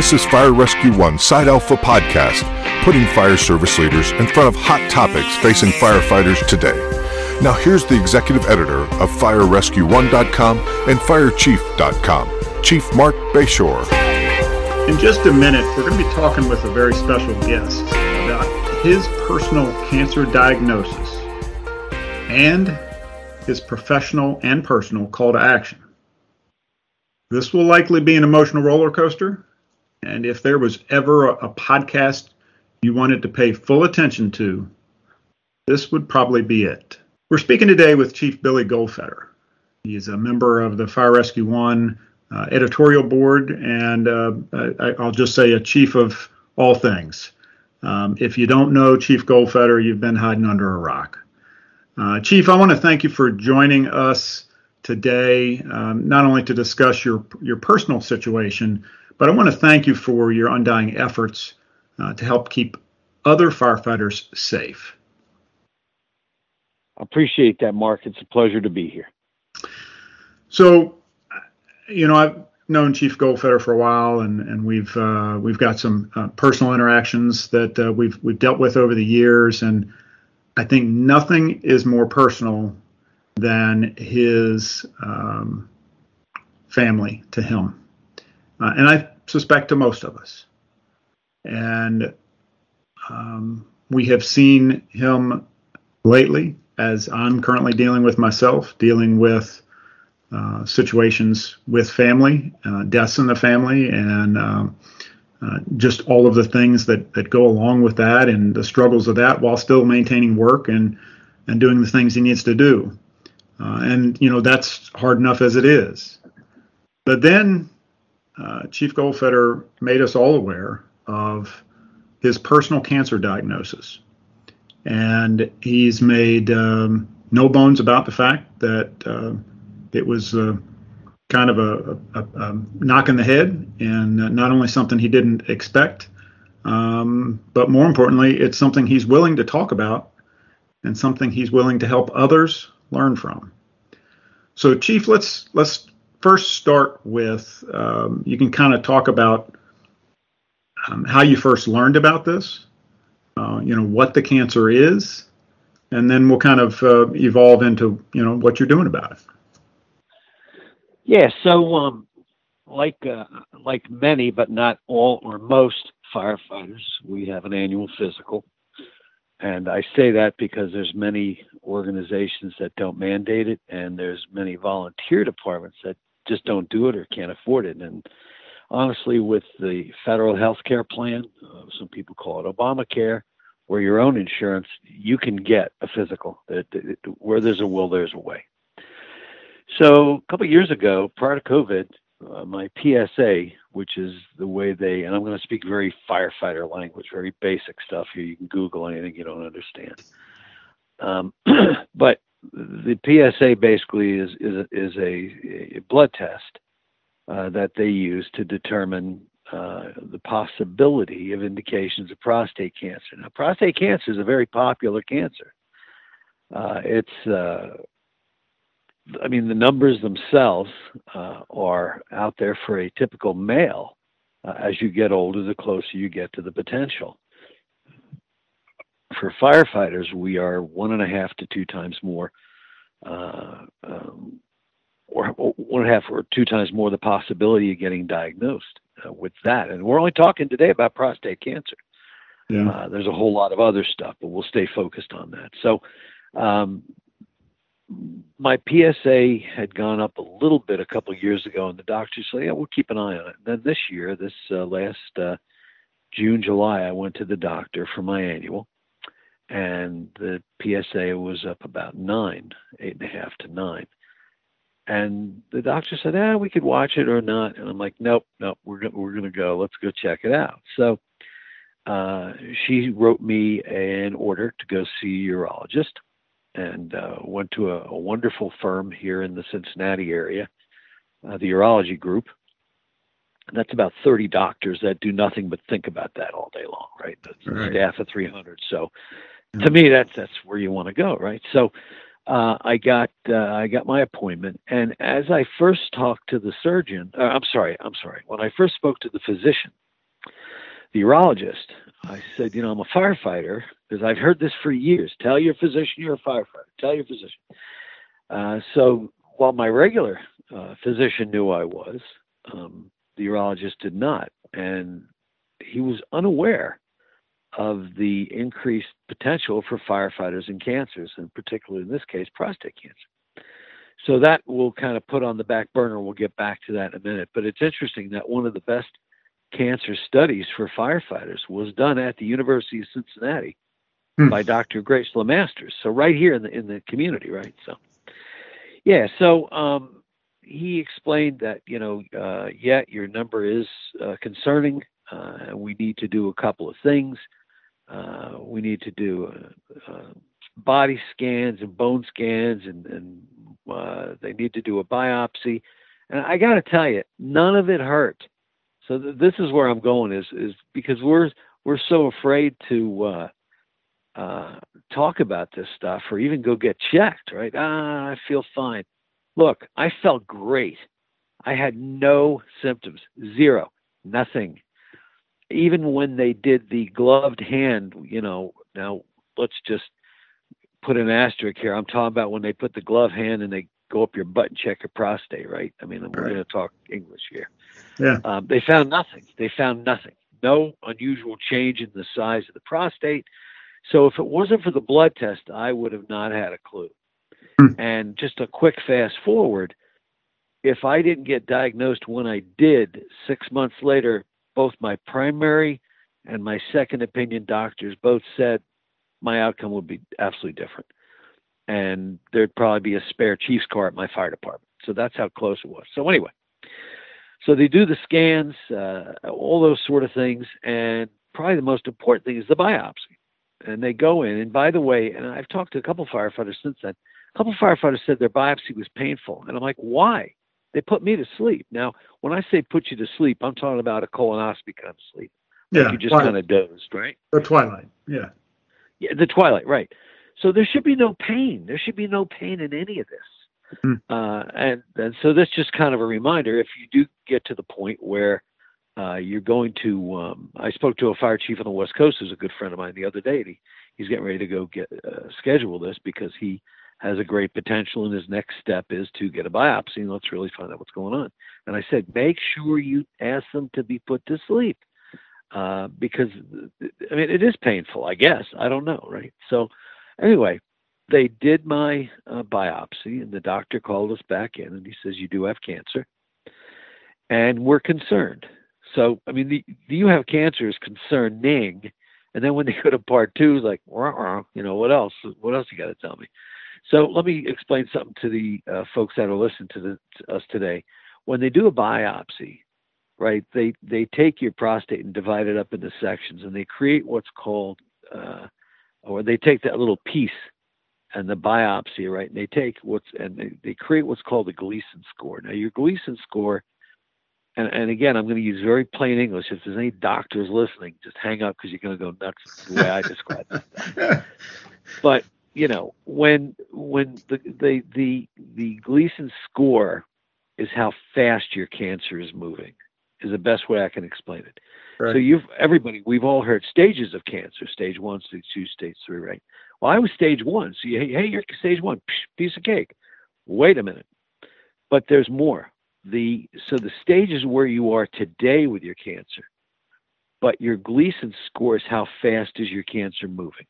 This is Fire Rescue One Side Alpha Podcast, putting fire service leaders in front of hot topics facing firefighters today. Now, here's the executive editor of FireRescue1.com and FireChief.com, Chief Marc Bashoor. In just a minute, we're going to be talking with a very special guest about his personal cancer diagnosis and his professional and personal call to action. This will likely be an emotional roller coaster, and if there was ever a, a podcast you wanted to pay full attention to, this would probably be it. We're speaking today with Chief Billy Goldfeder. He is a member of the Fire Rescue One uh, editorial board, and uh, I, will just say a chief of all things. Um, if you don't know Chief Goldfeder, you've been hiding under a rock. Uh, Chief, I want to thank you for joining us today, um, not only to discuss your your personal situation, but I want to thank you for your undying efforts uh, to help keep other firefighters safe. I appreciate that, Marc. It's a pleasure to be here. So, you know, I've known Chief Goldfeder for a while, and and we've uh, we've got some uh, personal interactions that uh, we've we've dealt with over the years, and I think nothing is more personal than his um, family to him, uh, and I suspect to most of us. And um, we have seen him lately, as I'm currently dealing with myself, dealing with uh, situations with family, uh, deaths in the family, and um, uh, just all of the things that, that go along with that and the struggles of that while still maintaining work and, and doing the things he needs to do. Uh, and, you know, that's hard enough as it is. But then uh, Chief Goldfeder made us all aware of his personal cancer diagnosis. And he's made um, no bones about the fact that it was uh, kind of a, a, a, knock in the head, and uh, not only something he didn't expect, um, but more importantly, it's something he's willing to talk about and something he's willing to help others learn from. So, Chief, let's let's first start with um, you can kind of talk about um, how you first learned about this, uh, you know, what the cancer is, and then we'll kind of uh, evolve into you know what you're doing about it. Yeah, so um, like uh, like many, but not all or most firefighters, we have an annual physical, and I say that because there's many organizations that don't mandate it, and there's many volunteer departments that just don't do it or can't afford it. And honestly, with the federal health care plan, uh, some people call it Obamacare, where your own insurance, you can get a physical. It, it, where there's a will, there's a way. So a couple years ago, prior to COVID, uh, my PSA, which is the way they, and I'm going to speak very firefighter language, very basic stuff here. You can Google anything you don't understand. Um, but the PSA basically is is a, is a, a blood test uh, that they use to determine uh, the possibility of indications of prostate cancer. Now, prostate cancer is a very popular cancer. Uh, it's uh, I mean, the numbers themselves uh, are out there for a typical male. Uh, as you get older, the closer you get to the potential. For firefighters, we are one and a half to two times more, uh, um, or one and a half or two times more the possibility of getting diagnosed uh, with that. And we're only talking today about prostate cancer. Yeah. Uh, there's a whole lot of other stuff, but we'll stay focused on that. So, um, my PSA had gone up a little bit a couple of years ago, and the doctor said, "Yeah, we'll keep an eye on it." And then this year, this uh, last uh, June, July, I went to the doctor for my annual, and the PSA was up about nine, eight and a half to nine. And the doctor said, "Ah, we could watch it or not." And I'm like, "Nope, nope, we're go- we're gonna go. Let's go check it out." So uh, she wrote me an order to go see a urologist and uh, went to a, a, wonderful firm here in the Cincinnati area, uh, the Urology Group. And that's about 30 doctors that do nothing but think about that all day long, right? That's right. staff of 300. So. To me, that's that's where you want to go, right? So uh, I got uh, I got my appointment, and as I first talked to the surgeon, uh, I'm sorry, I'm sorry, when I first spoke to the physician, the urologist. I said, you know, I'm a firefighter because I've heard this for years. Tell your physician you're a firefighter. Tell your physician. Uh, so while my regular uh, physician knew I was, um, the urologist did not, and he was unaware of the increased potential for firefighters in cancers, and particularly in this case, prostate cancer. So that we'll kind of put on the back burner. We'll get back to that in a minute. But it's interesting that one of the best cancer studies for firefighters was done at the University of Cincinnati hmm. by Dr. Grace LeMasters. So right here in the in the community, right? So yeah, so um, he explained that you know, uh, yeah, your number is uh, concerning. Uh, we need to do a couple of things. Uh, we need to do uh, uh, body scans and bone scans, and, and they need to do a biopsy. And I got to tell you, none of it hurt. So th- this is where I'm going is is because we're we're so afraid to uh, uh, talk about this stuff or even go get checked, right? Ah, I feel fine. Look, I felt great. I had no symptoms, zero, nothing. Even when they did the gloved hand, you know, now let's just put an asterisk here. I'm talking about when they put the glove hand and they go up your butt and check your prostate, right? I mean, we're right. going to talk English here. Yeah. Um, they found nothing. They found nothing. No unusual change in the size of the prostate. So if it wasn't for the blood test, I would have not had a clue. Hmm. And just a quick fast forward, if I didn't get diagnosed when I did, six months later, both my primary and my second opinion doctors both said my outcome would be absolutely different. And there'd probably be a spare chief's car at my fire department. So that's how close it was. So anyway, so they do the scans, uh, all those sort of things, and probably the most important thing is the biopsy. And they go in, and by the way, and I've talked to a couple firefighters since then. A couple firefighters said their biopsy was painful, and I'm like, why? They put me to sleep. Now, when I say put you to sleep, I'm talking about a colonoscopy kind of sleep. Like yeah, you just kind of dozed, right? The twilight, yeah. Yeah, the twilight, right. So there should be no pain. There should be no pain in any of this. Mm. Uh, and and so that's just kind of a reminder. If you do get to the point where uh, you're going to, um, I spoke to a fire chief on the West Coast, who's a good friend of mine the other day, and he, he's getting ready to go get uh, schedule this because he has a great potential, and his next step is to get a biopsy and let's really find out what's going on. And I said, make sure you ask them to be put to sleep. Uh, because I mean it is painful, I guess. I don't know, right? So anyway, they did my uh, biopsy, and the doctor called us back in, and he says, "You do have cancer, and we're concerned." So, I mean, the, the you have cancer is concerning, and then when they go to part two, like, you know, what else? What else you got to tell me? So, let me explain something to the uh, folks that are listening to, the, to us today. When they do a biopsy, right, they they take your prostate and divide it up into sections, and they create what's called, uh, or they take that little piece and the biopsy, right? And they take what's and they, they create what's called a Gleason score. Now, your Gleason score, and, and again, I'm going to use very plain English. If there's any doctors listening, just hang up because you're going to go nuts the way I describe it. but you know, when when the the the the Gleason score is how fast your cancer is moving, is the best way I can explain it. Right. So you've everybody, we've all heard stages of cancer: stage one, stage two, stage three, right? Well, I was stage one. So, you, hey, you're stage one, piece of cake. Wait a minute. But there's more. The so the stage is where you are today with your cancer, but your Gleason score is how fast is your cancer moving.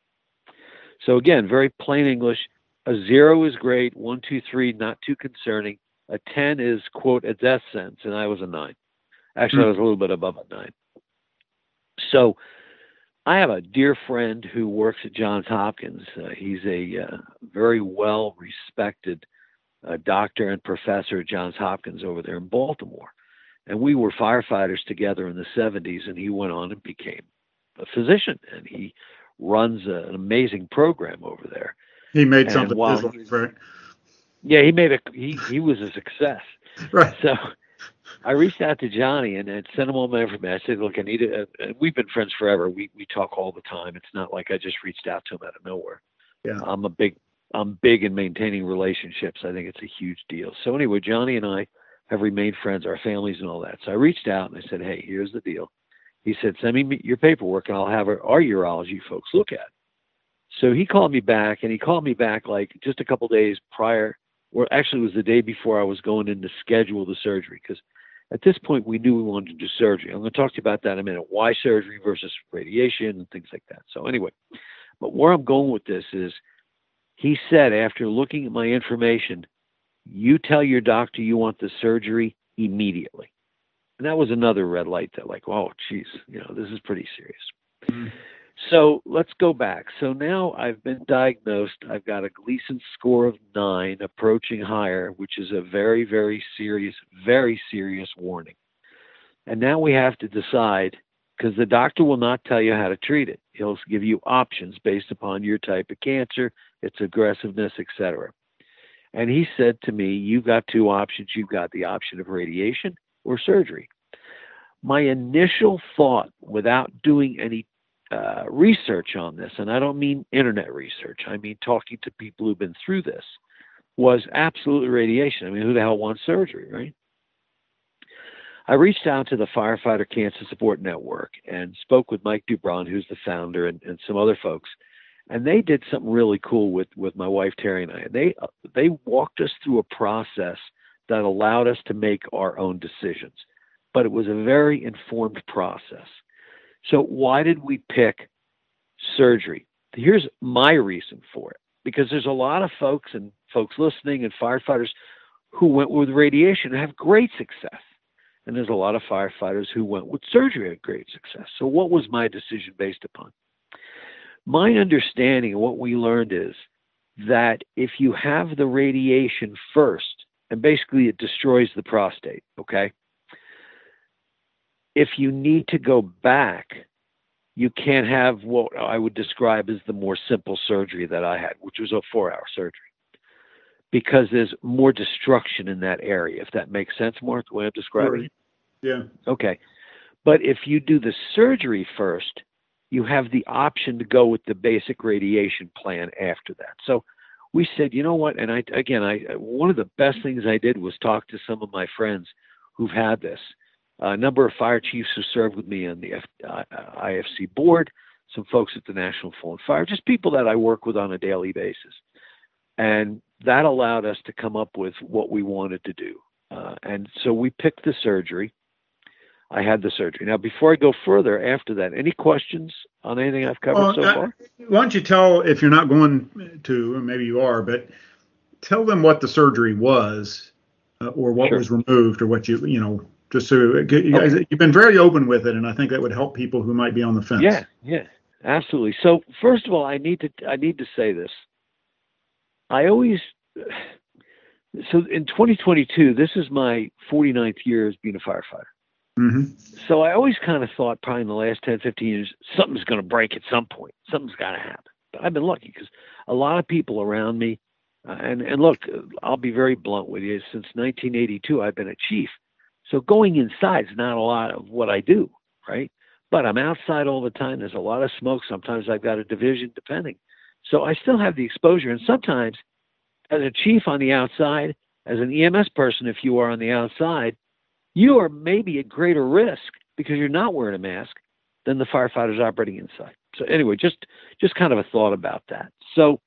So again, very plain English. A zero is great. One, two, three, not too concerning. A ten is quote a death sentence, and I was a nine. Actually, mm-hmm. I was a little bit above a nine. So I have a dear friend who works at Johns Hopkins. Uh, he's a uh, very well respected uh, doctor and professor at Johns Hopkins over there in Baltimore. And we were firefighters together in the 70s, and he went on and became a physician. And he runs a, an amazing program over there. He made and something, while, right? Yeah, he made a he he was a success. Right. So I reached out to Johnny and, and sent him all my information. I said, "Look, I need a." And we've been friends forever. We we talk all the time. It's not like I just reached out to him out of nowhere. Yeah. I'm a big I'm big in maintaining relationships. I think it's a huge deal. So anyway, Johnny and I have remained friends, our families and all that. So I reached out and I said, "Hey, here's the deal. He said, "Send me your paperwork, and I'll have our, our urology folks look at." it. So he called me back, and he called me back like just a couple days prior, or actually it was the day before I was going in to schedule the surgery because at this point we knew we wanted to do surgery. I'm going to talk to you about that in a minute. Why surgery versus radiation and things like that. So anyway, but where I'm going with this is, he said after looking at my information, you tell your doctor you want the surgery immediately. And that was another red light that like, oh, geez, you know, this is pretty serious. Mm-hmm. So let's go back. So now I've been diagnosed. I've got a Gleason score of nine, approaching higher, which is a very, very serious, very serious warning. And now we have to decide because the doctor will not tell you how to treat it. He'll give you options based upon your type of cancer, its aggressiveness, etc. And he said to me, You've got two options. You've got the option of radiation or surgery. My initial thought, without doing any uh, research on this, and I don't mean internet research, I mean talking to people who've been through this, was absolutely radiation. I mean, who the hell wants surgery, right? I reached out to the Firefighter Cancer Support Network and spoke with Mike Dubron, who's the founder, and, and some other folks. And they did something really cool with, with my wife Terry and I. They they walked us through a process that allowed us to make our own decisions, but it was a very informed process. So, why did we pick surgery? Here's my reason for it because there's a lot of folks and folks listening and firefighters who went with radiation and have great success. And there's a lot of firefighters who went with surgery and had great success. So, what was my decision based upon? My understanding what we learned is that if you have the radiation first, and basically it destroys the prostate, okay? if you need to go back, you can't have what I would describe as the more simple surgery that I had, which was a four hour surgery, because there's more destruction in that area, if that makes sense, Marc, the way I'm describing it. Yeah. Okay. But if you do the surgery first, you have the option to go with the basic radiation plan after that. So we said, you know what? And I, again, I, one of the best things I did was talk to some of my friends who've had this a number of fire chiefs who served with me on the F, uh, IFC board, some folks at the National Fallen Fire, just people that I work with on a daily basis. And that allowed us to come up with what we wanted to do. Uh, and so we picked the surgery. I had the surgery. Now, before I go further after that, any questions on anything I've covered well, so uh, far? Why don't you tell, if you're not going to, or maybe you are, but tell them what the surgery was uh, or what sure. was removed or what you, you know, just so you guys, okay. you've been very open with it, and I think that would help people who might be on the fence. Yeah, yeah, absolutely. So first of all, I need to I need to say this. I always so in 2022, this is my 49th year as being a firefighter. Mm-hmm. So I always kind of thought, probably in the last 10, 15 years, something's going to break at some point. Something's got to happen. But I've been lucky because a lot of people around me, uh, and and look, I'll be very blunt with you. Since 1982, I've been a chief. So going inside is not a lot of what I do, right? But I'm outside all the time. There's a lot of smoke. Sometimes I've got a division, depending. So I still have the exposure. And sometimes, as a chief on the outside, as an EMS person, if you are on the outside, you are maybe at greater risk because you're not wearing a mask than the firefighters operating inside. So anyway, just just kind of a thought about that. So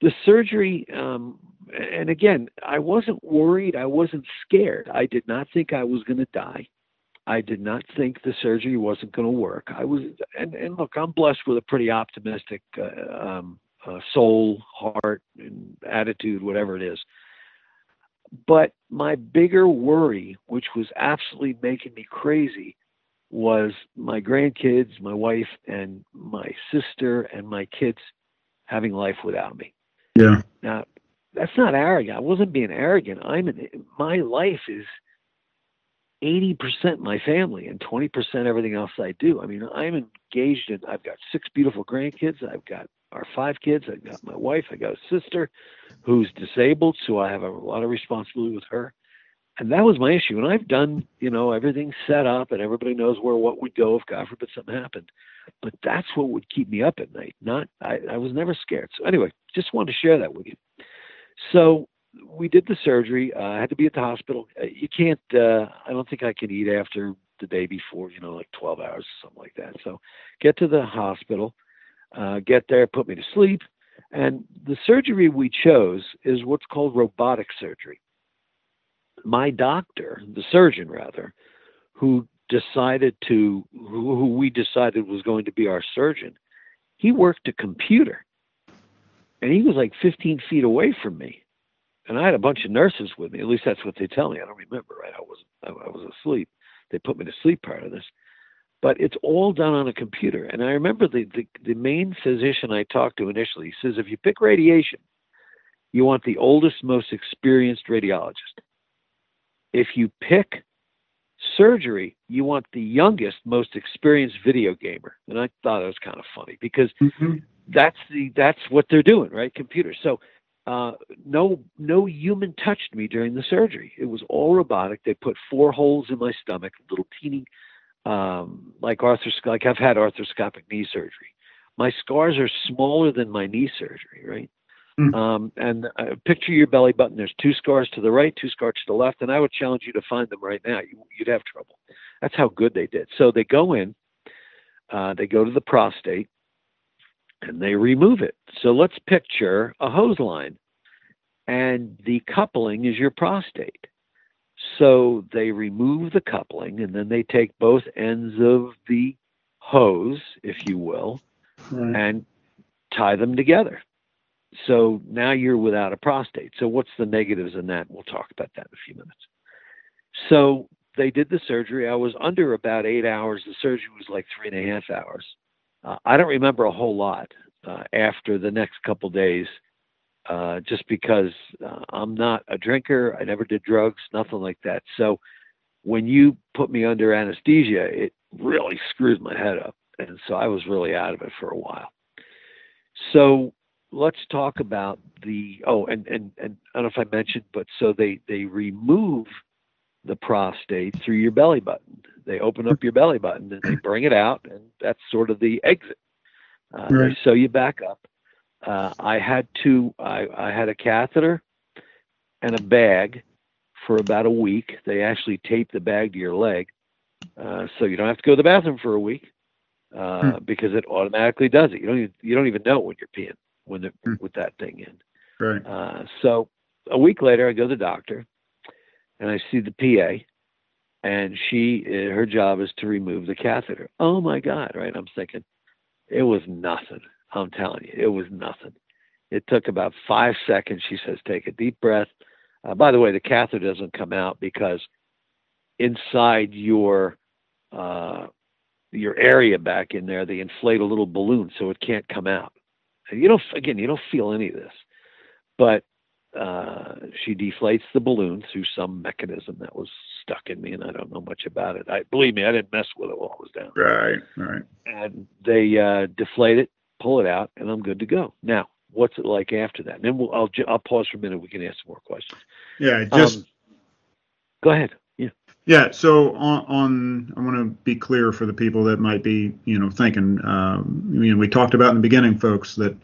the surgery um, and again, I wasn't worried. I wasn't scared. I did not think I was going to die. I did not think the surgery wasn't going to work. I was, and, and look, I'm blessed with a pretty optimistic uh, um, uh, soul, heart, and attitude, whatever it is. But my bigger worry, which was absolutely making me crazy, was my grandkids, my wife, and my sister, and my kids having life without me. Yeah. Now, that's not arrogant. I wasn't being arrogant. I'm in, my life is 80% my family and 20% everything else I do. I mean, I'm engaged in, I've got six beautiful grandkids. I've got our five kids. I've got my wife. I got a sister who's disabled. So I have a lot of responsibility with her. And that was my issue. And I've done, you know, everything set up and everybody knows where what would go if God forbid something happened. But that's what would keep me up at night. Not, I, I was never scared. So anyway, just wanted to share that with you. So we did the surgery. Uh, I had to be at the hospital. Uh, you can't. Uh, I don't think I can eat after the day before, you know, like 12 hours, or something like that. So get to the hospital, uh, get there, put me to sleep. And the surgery we chose is what's called robotic surgery. My doctor, the surgeon rather, who decided to, who, we decided was going to be our surgeon, he worked a computer and he was like 15 feet away from me and I had a bunch of nurses with me. At least that's what they tell me. I don't remember. Right? I was I was asleep. They put me to sleep part of this, but it's all done on a computer. And I remember the the, the main physician I talked to initially says if you pick radiation, you want the oldest, most experienced radiologist. If you pick surgery, you want the youngest, most experienced video gamer. And I thought it was kind of funny because mm-hmm. that's the that's what they're doing, right? Computers. So uh, no no human touched me during the surgery. It was all robotic. They put four holes in my stomach, little teeny, um, like arthroscopic. Like I've had arthroscopic knee surgery. My scars are smaller than my knee surgery, right? Mm. Um, and uh, picture your belly button. There's two scars to the right, two scars to the left, and I would challenge you to find them right now. You, would have trouble. That's how good they did. So they go in, uh, they go to the prostate, and they remove it. So let's picture a hose line, and the coupling is your prostate. So they remove the coupling, and then they take both ends of the hose, if you will, right. and tie them together. So now you're without a prostate. So what's the negatives in that? We'll talk about that in a few minutes. So they did the surgery. I was under about eight hours. The surgery was like three and a half hours. Uh, I don't remember a whole lot uh, after the next couple days, uh, just because uh, I'm not a drinker. I never did drugs, nothing like that. So when you put me under anesthesia, it really screwed my head up, and so I was really out of it for a while. So let's talk about the oh, and and and I don't know if I mentioned, but so they they remove the prostate through your belly button. They open up your belly button and they bring it out, and that's sort of the exit. Uh, right. They sew you back up. Uh, I had to. I, I had a catheter and a bag for about a week. They actually tape the bag to your leg, uh, so you don't have to go to the bathroom for a week uh, hmm. because it automatically does it. You don't. Even, you don't even know when you're peeing when the, hmm. with that thing in. Right. Uh, so a week later, I go to the doctor, and I see the PA, and she her job is to remove the catheter. Oh my God! Right? I'm thinking, it was nothing. I'm telling you, it was nothing. It took about five seconds. She says, "Take a deep breath." Uh, by the way, the catheter doesn't come out because inside your uh, your area back in there, they inflate a little balloon so it can't come out. And you don't again, you don't feel any of this, but uh, she deflates the balloon through some mechanism that was stuck in me, and I don't know much about it. I believe me, I didn't mess with it while it was down. Right, right. And they uh, deflate it, pull it out, and I'm good to go. Now, what's it like after that? And then we'll, I'll I'll pause for a minute. We can ask some more questions. Yeah, just um, go ahead. Yeah. Yeah. So on, on I want to be clear for the people that might be you know thinking. Um, you know, we talked about in the beginning, folks, that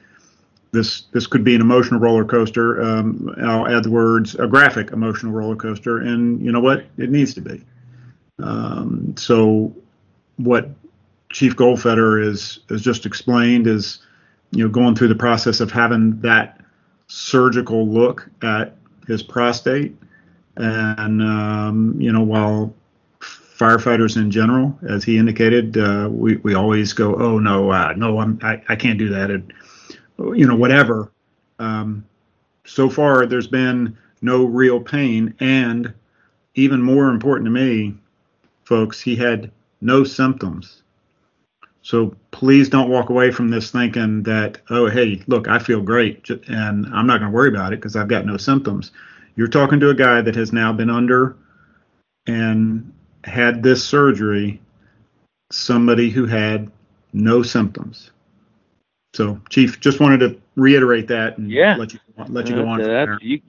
this this could be an emotional roller coaster. Um, I'll add the words a graphic emotional roller coaster, and you know what? It needs to be. Um, so, what Chief Goldfeder is has just explained is, you know, going through the process of having that surgical look at his prostate, and um, you know, while firefighters in general, as he indicated, uh, we we always go, oh no, uh, no, I'm I, I can't do that. It, you know, whatever. Um, so far, there's been no real pain. And even more important to me, folks, he had no symptoms. So please don't walk away from this thinking that, oh, hey, look, I feel great and I'm not going to worry about it because I've got no symptoms. You're talking to a guy that has now been under and had this surgery, somebody who had no symptoms. So, Chief, just wanted to reiterate that and yeah. let you let you go on. That, you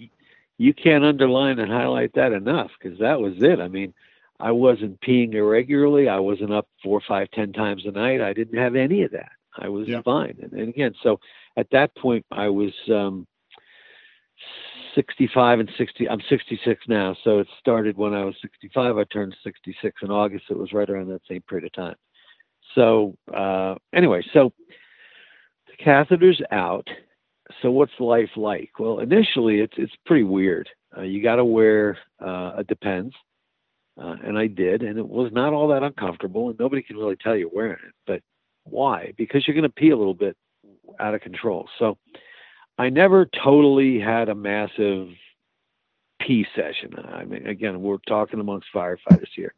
you can't underline and highlight that enough because that was it. I mean, I wasn't peeing irregularly. I wasn't up four, five, ten times a night. I didn't have any of that. I was yeah. fine. And, and, again, so at that point, I was um, 65 and 60. I'm 66 now, so it started when I was 65. I turned 66 in August. It was right around that same period of time. So uh, anyway, so the catheter's out. So what's life like? Well, initially it's it's pretty weird. Uh, you got to wear uh, a depends, uh, and I did, and it was not all that uncomfortable, and nobody can really tell you wearing it. But why? Because you're going to pee a little bit out of control. So I never totally had a massive pee session. I mean, again, we're talking amongst firefighters here.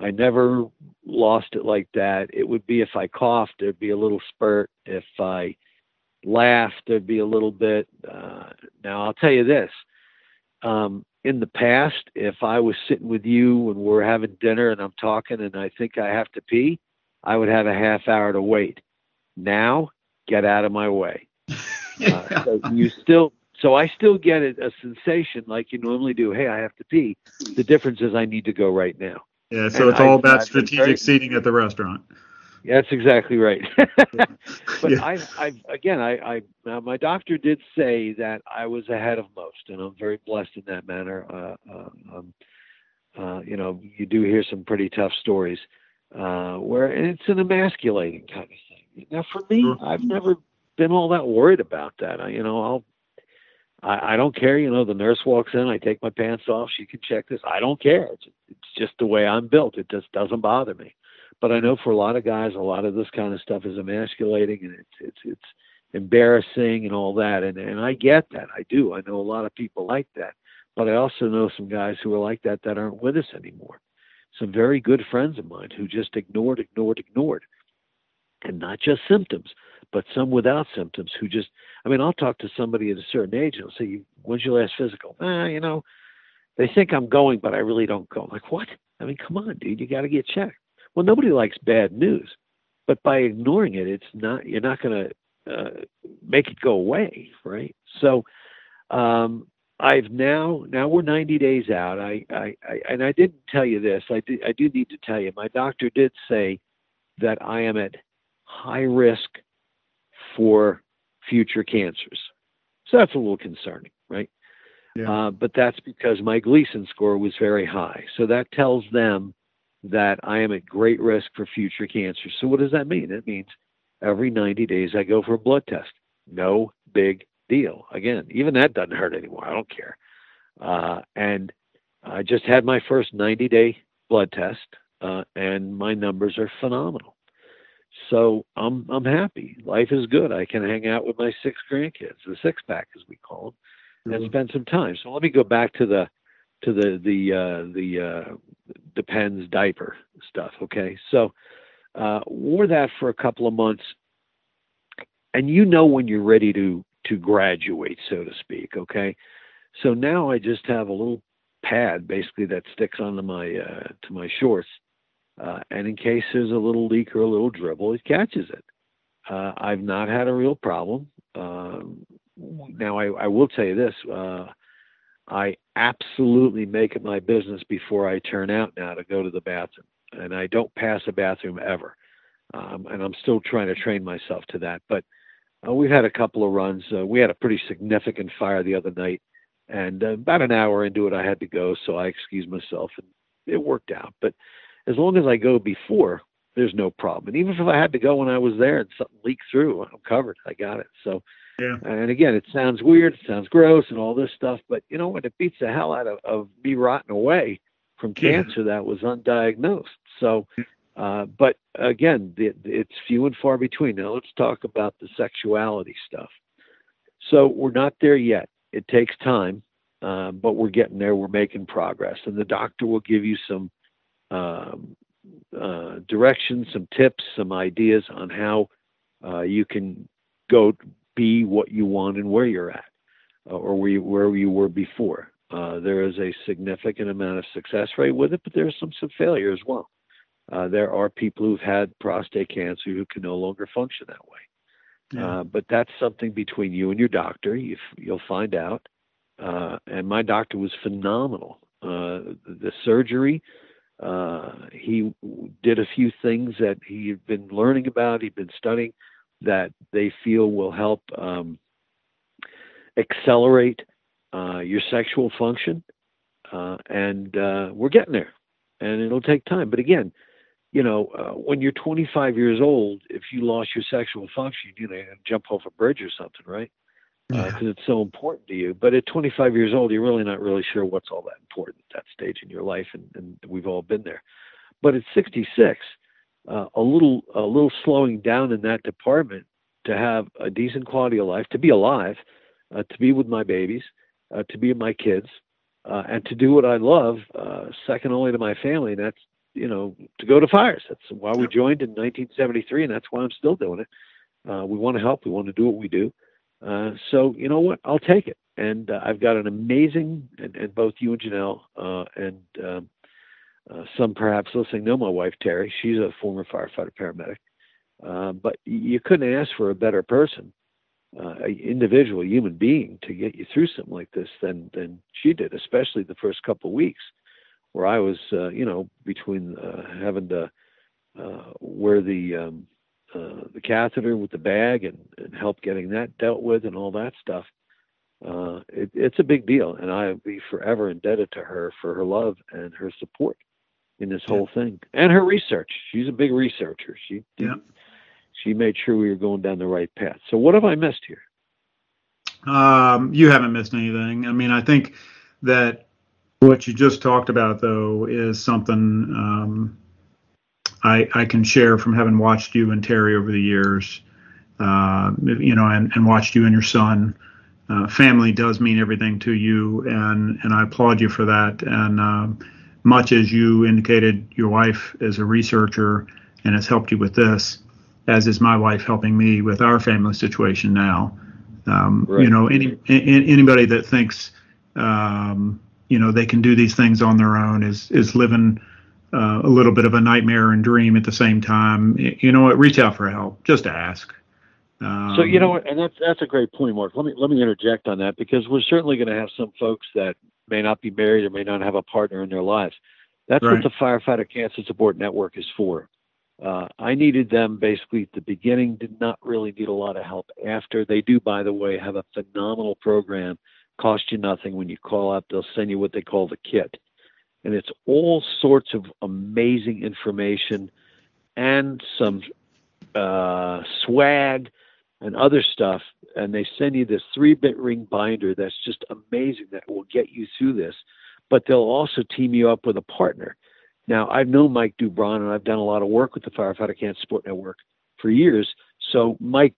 I never lost it like that. It would be if I coughed, there'd be a little spurt. If I laughed, there'd be a little bit. Uh, now, I'll tell you this. Um, in the past, if I was sitting with you and we're having dinner and I'm talking and I think I have to pee, I would have a half hour to wait. Now, get out of my way. Uh, so you still, so I still get a, a sensation like you normally do. Hey, I have to pee. The difference is I need to go right now. Yeah, so and it's all I, about strategic very, seating at the restaurant. That's exactly right. but yeah. I, I, again, I, I, my doctor did say that I was ahead of most, and I'm very blessed in that manner. Uh, uh, um, uh, you know, you do hear some pretty tough stories uh, where it's an emasculating kind of thing. Now, for me, sure. I've never been all that worried about that. I, you know, I'll, I, I don't care. You know, the nurse walks in, I take my pants off. She can check this. I don't care. It's, it's just the way I'm built. It just doesn't bother me. But I know for a lot of guys, a lot of this kind of stuff is emasculating and it's it's it's embarrassing and all that. And and I get that. I do. I know a lot of people like that. But I also know some guys who are like that that aren't with us anymore. Some very good friends of mine who just ignored, ignored, ignored, and not just symptoms, but some without symptoms who just, I mean, I'll talk to somebody at a certain age and I'll say, when's your last physical? Ah, you know, they think I'm going, but I really don't go. I'm like, what? I mean, come on, dude, you got to get checked. Well, nobody likes bad news, but by ignoring it, it's not, you're not going to uh, make it go away, right? So, um, I've now now we're 90 days out. I, I, I and I didn't tell you this. I do, I do need to tell you. My doctor did say that I am at high risk for future cancers. So that's a little concerning, right? Yeah. Uh, but that's because my Gleason score was very high. So that tells them that I am at great risk for future cancer. So what does that mean? It means every 90 days I go for a blood test. No big deal. Again, even that doesn't hurt anymore. I don't care. Uh, and I just had my first 90 day blood test, uh, and my numbers are phenomenal. So I'm I'm happy. Life is good. I can hang out with my six grandkids, the six pack as we call them, mm-hmm. and spend some time. So let me go back to the to the the uh, the uh, depends diaper stuff. Okay, so uh, wore that for a couple of months, and you know when you're ready to to graduate, so to speak. Okay, so now I just have a little pad basically that sticks onto my uh, to my shorts uh, and in case there's a little leak or a little dribble, it catches it. Uh, I've not had a real problem. Um, now, I, I, will tell you this uh, I absolutely make it my business before I turn out now to go to the bathroom. And I don't pass a bathroom ever. Um, and I'm still trying to train myself to that. But uh, we've had a couple of runs. Uh, we had a pretty significant fire the other night. And uh, about an hour into it, I had to go. So I excused myself and it worked out. But as long as I go before, there's no problem. And even if I had to go when I was there and something leaked through, I'm covered. I got it. So, yeah. And again, it sounds weird, it sounds gross, and all this stuff, but you know what? It beats the hell out of, of me rotting away from cancer yeah. that was undiagnosed. So, uh, but again, the, it's few and far between. Now let's talk about the sexuality stuff. So we're not there yet. It takes time, uh, but we're getting there. We're making progress, and the doctor will give you some um, uh, directions, some tips, some ideas on how uh, you can go be what you want and where you're at, uh, or where you, where you were before. Uh, there is a significant amount of success rate with it, but there's some some failure as well. Uh, there are people who've had prostate cancer who can no longer function that way. Yeah. Uh, but that's something between you and your doctor. You, will find out. and my doctor was phenomenal. the surgery uh, he did a few things that he had been learning about, he'd been studying, that they feel will help um, accelerate uh, your sexual function, uh, and uh, we're getting there. And it'll take time. But again, you know, uh, when you're 25 years old, if you lost your sexual function, you know, jump off a bridge or something, right? Because uh, it's so important to you. But at 25 years old, you're really not really sure what's all that important at that stage in your life, and, and we've all been there. But at 66, uh, a little a little slowing down in that department to have a decent quality of life, to be alive, uh, to be with my babies, uh, to be with my kids, uh, and to do what I love, uh, second only to my family. And that's you know to go to fires. That's why we joined in 1973, and that's why I'm still doing it. Uh, we want to help. We want to do what we do. Uh, so you know what? I'll take it. And uh, I've got an amazing, and, and both you and Janelle, uh, and um, uh, some perhaps listening know my wife Terry. She's a former firefighter paramedic. Uh, but you couldn't ask for a better person, uh, an individual, human being, to get you through something like this than than she did, especially the first couple of weeks, where I was, uh, you know, between uh, having to uh, wear the um, the catheter with the bag and, and help getting that dealt with and all that stuff. Uh, it, it's a big deal, and I'll be forever indebted to her for her love and her support in this whole thing and her research. She's a big researcher. She yeah she made sure we were going down the right path. So what have I missed here? Um, you haven't missed anything. I mean, I think that what you just talked about though is something um, I, I can share from having watched you and Terry over the years. Uh, you know, and, and watched you and your son. Uh, family does mean everything to you, and and I applaud you for that. And um, much as you indicated, your wife is a researcher and has helped you with this as is my wife helping me with our family situation now. Um, right. You know, any, any, anybody that thinks um, you know they can do these things on their own is is living uh, a little bit of a nightmare and dream at the same time. You know what? Reach out for help. Just ask. Um, so you know, and that's that's a great point, Marc. Let me let me interject on that because we're certainly going to have some folks that may not be married or may not have a partner in their lives. That's right. what the Firefighter Cancer Support Network is for. Uh, I needed them basically at the beginning, did not really need a lot of help after. They do, by the way, have a phenomenal program, cost you nothing. When you call up, they'll send you what they call the kit. And it's all sorts of amazing information and some uh, swag and other stuff. And they send you this three bit ring binder that's just amazing that will get you through this. But they'll also team you up with a partner. Now, I've known Mike Dubron and I've done a lot of work with the Firefighter Cancer Support Network for years. So Mike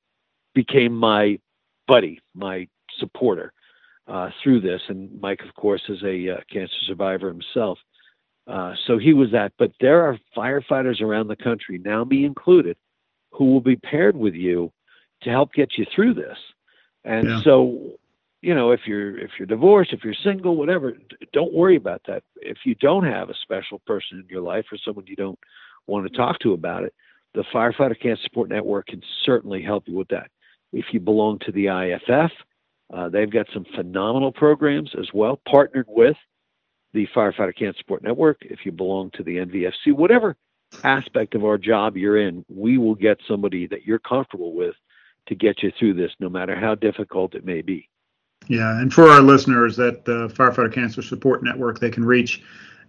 became my buddy, my supporter uh, through this. And Mike, of course, is a uh, cancer survivor himself. Uh, so he was that. But there are firefighters around the country, now me included, who will be paired with you to help get you through this. And yeah. so you know, if you're if you're divorced, if you're single, whatever, don't worry about that. If you don't have a special person in your life or someone you don't want to talk to about it, the Firefighter Cancer Support Network can certainly help you with that. If you belong to the IAFF, uh, they've got some phenomenal programs as well, partnered with the Firefighter Cancer Support Network. If you belong to the NVFC, whatever aspect of our job you're in, we will get somebody that you're comfortable with to get you through this, no matter how difficult it may be. Yeah, and for our listeners at the Firefighter Cancer Support Network, they can reach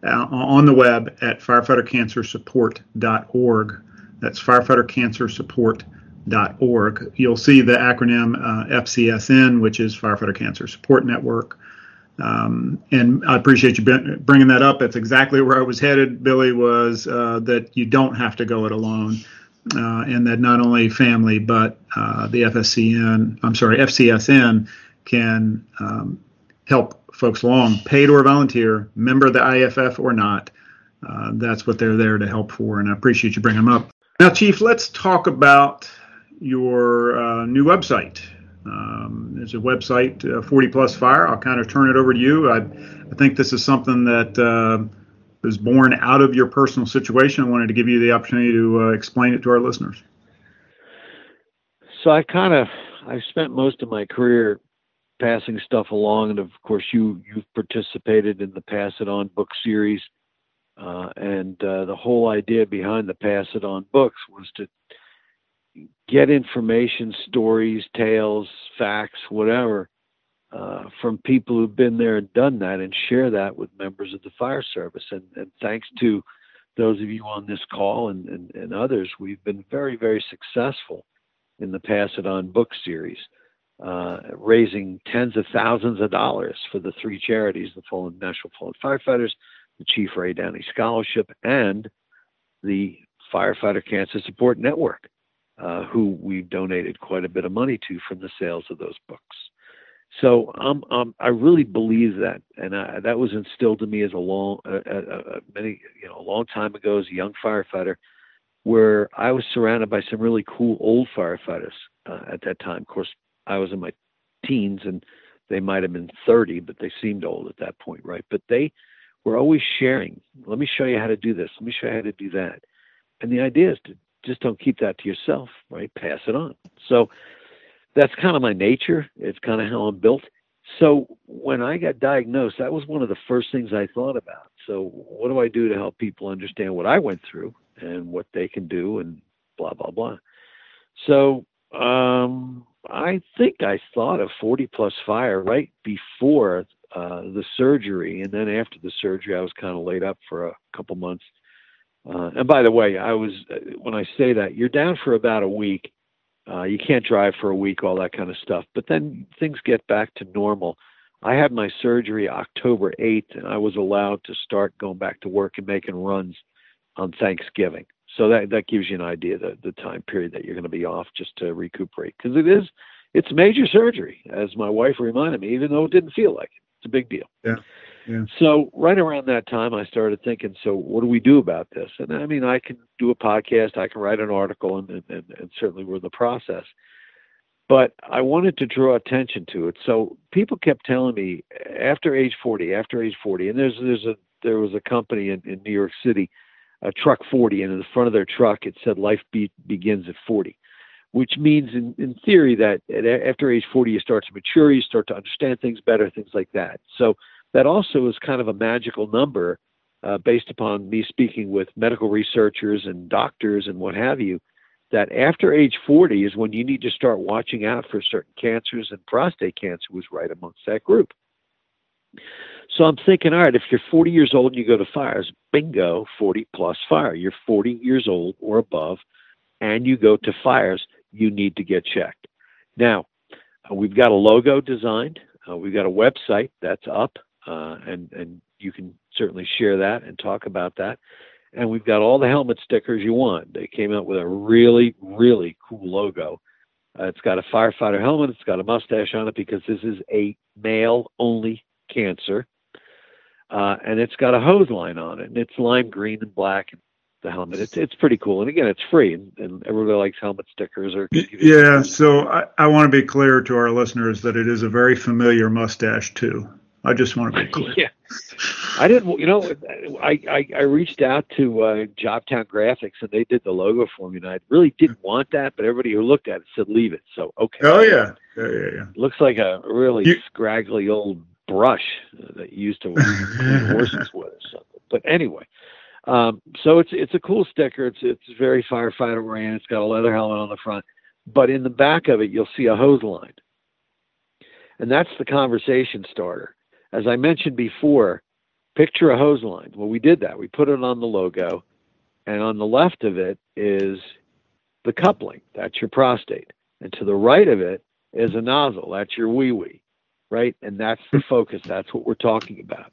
uh, on the web at firefightercancersupport.org. That's firefightercancersupport.org. You'll see the acronym uh, FCSN, which is Firefighter Cancer Support Network. Um, and I appreciate you bringing that up. That's exactly where I was headed, Billy, was uh, that you don't have to go it alone. Uh, and that not only family, but uh, the FSCN, I'm sorry, FCSN can um, help folks along, paid or volunteer, member of the IAFF or not. Uh, that's what they're there to help for, and I appreciate you bringing them up. Now, Chief, let's talk about your uh, new website. Um, there's a website, uh, 40 Plus Fire. I'll kind of turn it over to you. I, I think this is something that was born out of your personal situation. I wanted to give you the opportunity to uh, explain it to our listeners. So I kind of I spent most of my career passing stuff along, and of course you you've participated in the Pass It On book series, uh, and uh, the whole idea behind the Pass It On books was to get information, stories, tales, facts, whatever, uh, from people who've been there and done that and share that with members of the fire service. And, and thanks to those of you on this call and, and, and others, we've been very, very successful in the Pass It On book series, uh, raising tens of thousands of dollars for the three charities the Fallen National Fallen Firefighters, the Chief Ray Downey Scholarship, and the Firefighter Cancer Support Network, uh, who we've donated quite a bit of money to from the sales of those books. So um, um, I really believe that, and I, that was instilled in me as a long, uh, uh, many, you know, a long time ago as a young firefighter, where I was surrounded by some really cool old firefighters uh, at that time. Of course, I was in my teens, and they might have been 30, but they seemed old at that point, right? But they were always sharing. Let me show you how to do this. Let me show you how to do that. And the idea is to just don't keep that to yourself, right? Pass it on. So that's kind of my nature. It's kind of how I'm built. So when I got diagnosed, that was one of the first things I thought about. So what do I do to help people understand what I went through and what they can do and blah blah blah. So um, I think I thought of 40 plus fire right before uh, the surgery, and then after the surgery, I was kind of laid up for a couple months. Uh, and by the way, I was when I say that you're down for about a week uh, you can't drive for a week, all that kind of stuff. But then things get back to normal. I had my surgery October 8th, and I was allowed to start going back to work and making runs on Thanksgiving. So that that gives you an idea the the time period that you're going to be off just to recuperate because it is it's major surgery, as my wife reminded me, even though it didn't feel like it. It's a big deal. Yeah. So right around that time, I started thinking, so what do we do about this? And I mean, I can do a podcast, I can write an article, and, and, and certainly we're in the process. But I wanted to draw attention to it. So people kept telling me after age 40, after age 40, and there's there's a there was a company in, in New York City, a truck 40, and in the front of their truck it said life be, begins at 40 which means in, in theory that after age 40 you start to mature you start to understand things better things like that so that also is kind of a magical number uh, based upon me speaking with medical researchers and doctors and what have you that after age 40 is when you need to start watching out for certain cancers and prostate cancer was right amongst that group. So i'm thinking all right if you're 40 years old and you go to fires bingo 40 plus fire. You're 40 years old or above and you go to fires you need to get checked. Now uh, we've got a logo designed. Uh, we've got a website that's up uh, and and you can certainly share that and talk about that. And we've got all the helmet stickers you want. They came out with a really really cool logo. Uh, it's got a firefighter helmet. It's got a mustache on it because this is a male only cancer. Uh, and it's got a hose line on it, and it's lime green and black. The helmet, it's it's pretty cool, and again, it's free, and, and everybody likes helmet stickers. Or yeah, so I, I want to be clear to our listeners that it is a very familiar mustache too. I just want to be clear. yeah. I didn't, you know, I, I, I reached out to uh, Jobtown Graphics and they did the logo for me, and I really didn't want that, but everybody who looked at it said leave it. So okay. Oh yeah, yeah, yeah. yeah. Looks like a really you... scraggly old brush that you used to clean horses with or something. But anyway, um, so it's it's a cool sticker. It's it's very firefighter oriented. It's got a leather helmet on the front, but in the back of it you'll see a hose line, and that's the conversation starter as I mentioned before, picture a hose line. Well, we did that. We put it on the logo, and on the left of it is the coupling. That's your prostate. And to the right of it is a nozzle. That's your wee wee, right? And that's the hmm. focus. That's what we're talking about.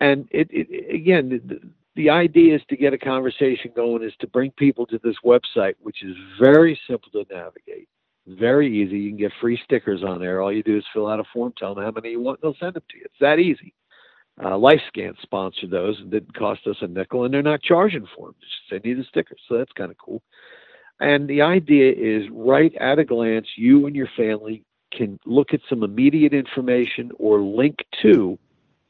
And it, it again, the, the idea is to get a conversation going, is to bring people to this website, which is very simple to navigate. Very easy. You can get free stickers on there. All you do is fill out a form, tell them how many you want, they'll send them to you. It's that easy. Uh, LifeScan sponsored those and didn't cost us a nickel, and they're not charging for them. Just send you the stickers, so that's kind of cool. And the idea is right at a glance, you and your family can look at some immediate information or link to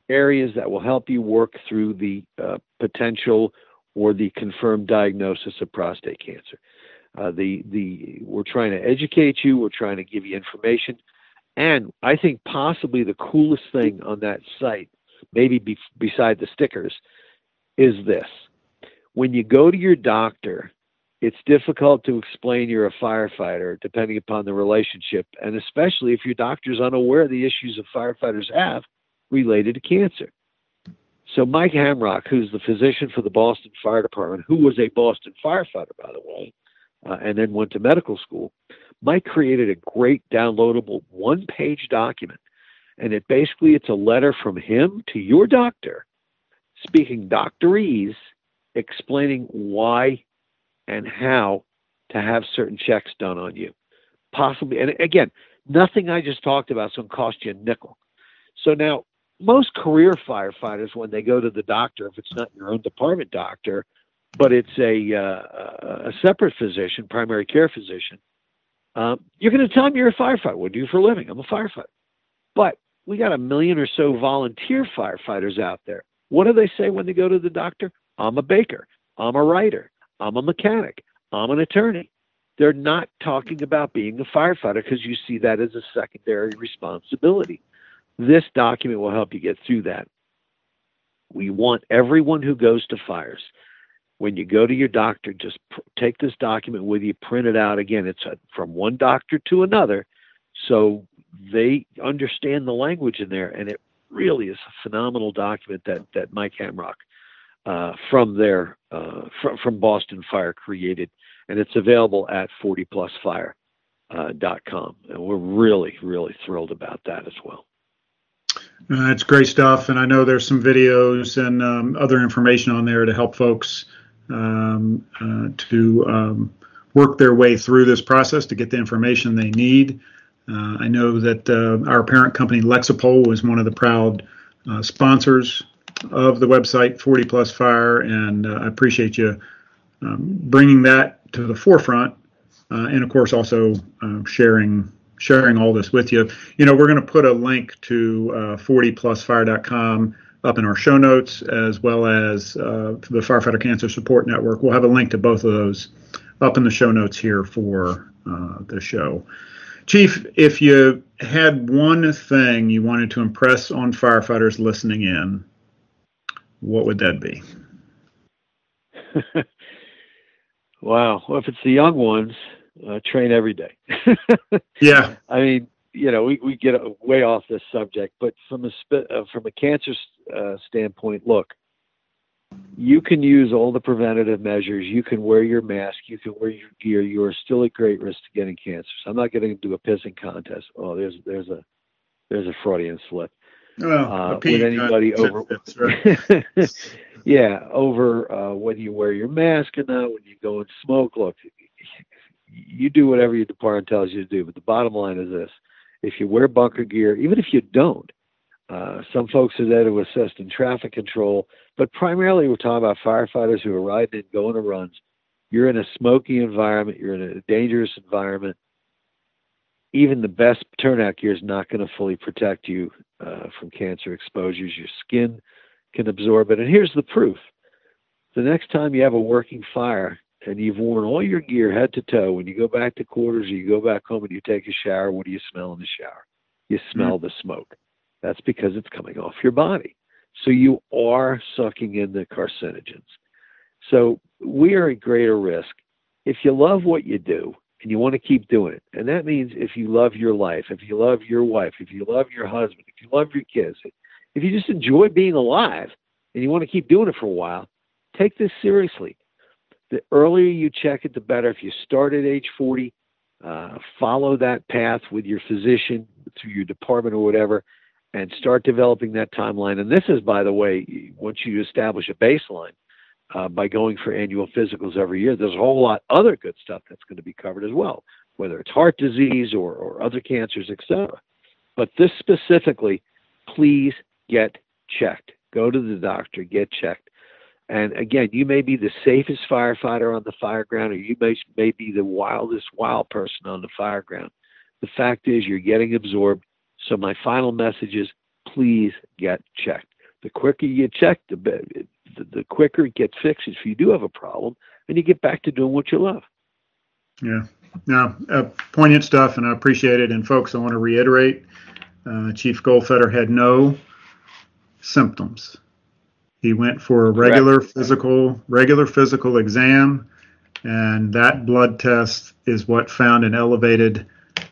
areas that will help you work through the uh, potential or the confirmed diagnosis of prostate cancer. Uh, the the we're trying to educate you. We're trying to give you information, and I think possibly the coolest thing on that site, maybe be, beside the stickers, is this: when you go to your doctor it's difficult to explain you're a firefighter depending upon the relationship, and especially if your doctor's unaware of the issues that firefighters have related to cancer. So Mike Hamrock, who's the physician for the Boston Fire Department, who was a Boston firefighter, by the way, uh, and then went to medical school, Mike created a great downloadable one-page document, and it basically it's a letter from him to your doctor, speaking doctorese, explaining why and how to have certain checks done on you. Possibly, and again, nothing I just talked about is going to cost you a nickel. So now, most career firefighters, when they go to the doctor, if it's not your own department doctor, but it's a uh, a separate physician, primary care physician, um, you're going to tell them you're a firefighter. What do you for a living? I'm a firefighter. But we got a million or so volunteer firefighters out there. What do they say when they go to the doctor? I'm a baker. I'm a writer. I'm a mechanic. I'm an attorney. They're not talking about being a firefighter because you see that as a secondary responsibility. This document will help you get through that. We want everyone who goes to fires, when you go to your doctor, just pr- take this document with you, print it out. Again, it's a, from one doctor to another. So they understand the language in there, and it really is a phenomenal document that, that Mike Hamrock uh, from their uh, from, from Boston Fire created, and it's available at 40plusfire.com. Uh, and we're really, really thrilled about that as well. Uh, it's great stuff, and I know there's some videos and um, other information on there to help folks um, uh, to um, work their way through this process to get the information they need. Uh, I know that uh, our parent company Lexipol was one of the proud uh, sponsors of the website 40 Plus Fire, and uh, I appreciate you um, bringing that to the forefront, uh, and of course also sharing sharing all this with you. You know, we're going to put a link to 40plusfire.com up in our show notes, as well as uh, the Firefighter Cancer Support Network. We'll have a link to both of those up in the show notes here for uh, the show. Chief, if you had one thing you wanted to impress on firefighters listening in, what would that be? wow. Well, if it's the young ones, uh, train every day. yeah. I mean, you know, we, we get way off this subject, but from a uh, from a cancer uh, standpoint, look, you can use all the preventative measures. You can wear your mask. You can wear your gear. You are still at great risk to getting cancer. So I'm not going to do a pissing contest. Oh, there's there's a there's a Freudian slip. Well, uh, with anybody over, right. yeah, over uh, whether you wear your mask or not, when you go and smoke. Look, you do whatever your department tells you to do, but the bottom line is this: if you wear bunker gear, even if you don't, uh, some folks are there to assist in traffic control, but primarily we're talking about firefighters who are riding and going to runs. You're in a smoky environment, you're in a dangerous environment. Even the best turnout gear is not going to fully protect you uh, from cancer exposures. Your skin can absorb it. And here's the proof the next time you have a working fire, and you've worn all your gear head to toe, when you go back to quarters or you go back home and you take a shower, what do you smell in the shower? You smell mm-hmm. the smoke. That's because it's coming off your body. So you are sucking in the carcinogens. So we are at greater risk. If you love what you do and you want to keep doing it, and that means if you love your life, if you love your wife, if you love your husband, if you love your kids, if you just enjoy being alive and you want to keep doing it for a while, take this seriously the earlier you check it, the better. If you start at age 40, uh, follow that path with your physician through your department or whatever, and start developing that timeline. And this is, by the way, once you establish a baseline uh, by going for annual physicals every year, there's a whole lot other good stuff that's going to be covered as well, whether it's heart disease or, or other cancers, etc. But this specifically, please get checked. Go to the doctor, get checked. And again, you may be the safest firefighter on the fire ground, or you may, may be the wildest wild person on the fire ground. The fact is, you're getting absorbed. So, my final message is please get checked. The quicker you get checked, the, the, the quicker it gets fixed if you do have a problem, and you get back to doing what you love. Yeah. Now, uh, poignant stuff, and I appreciate it. And, folks, I want to reiterate uh, Chief Goldfeder had no symptoms he went for a regular Correct. physical, regular physical exam. And that blood test is what found an elevated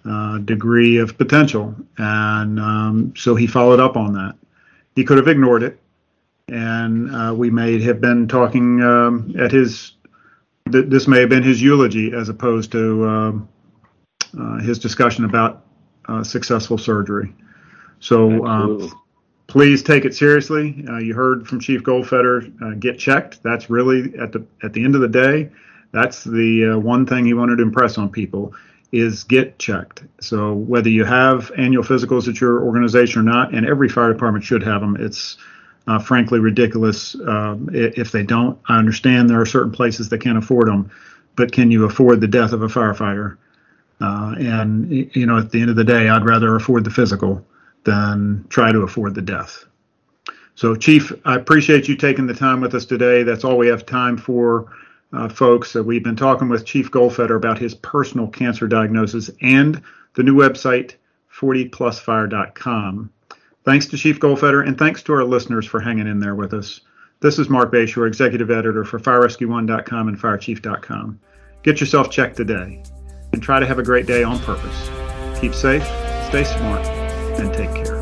uh, degree of potential. And um, so he followed up on that. He could have ignored it. And uh, we may have been talking um, at his, th- this may have been his eulogy as opposed to um, uh, his discussion about uh, successful surgery. So um, please take it seriously. Uh, you heard from Chief Goldfeder, uh, get checked. That's really at the at the end of the day, that's the uh, one thing he wanted to impress on people is get checked. So whether you have annual physicals at your organization or not, and every fire department should have them. It's uh, frankly ridiculous um, if they don't. I understand there are certain places that can't afford them, but can you afford the death of a firefighter? Uh, and you know, at the end of the day, I'd rather afford the physical than try to afford the death. So, Chief, I appreciate you taking the time with us today. That's all we have time for, uh, folks. Uh, we've been talking with Chief Goldfeder about his personal cancer diagnosis and the new website, 40plusfire.com. Thanks to Chief Goldfeder, and thanks to our listeners for hanging in there with us. This is Marc Bashoor, Executive Editor for FireRescue1.com and FireChief.com. Get yourself checked today and try to have a great day on purpose. Keep safe, stay smart, and take care.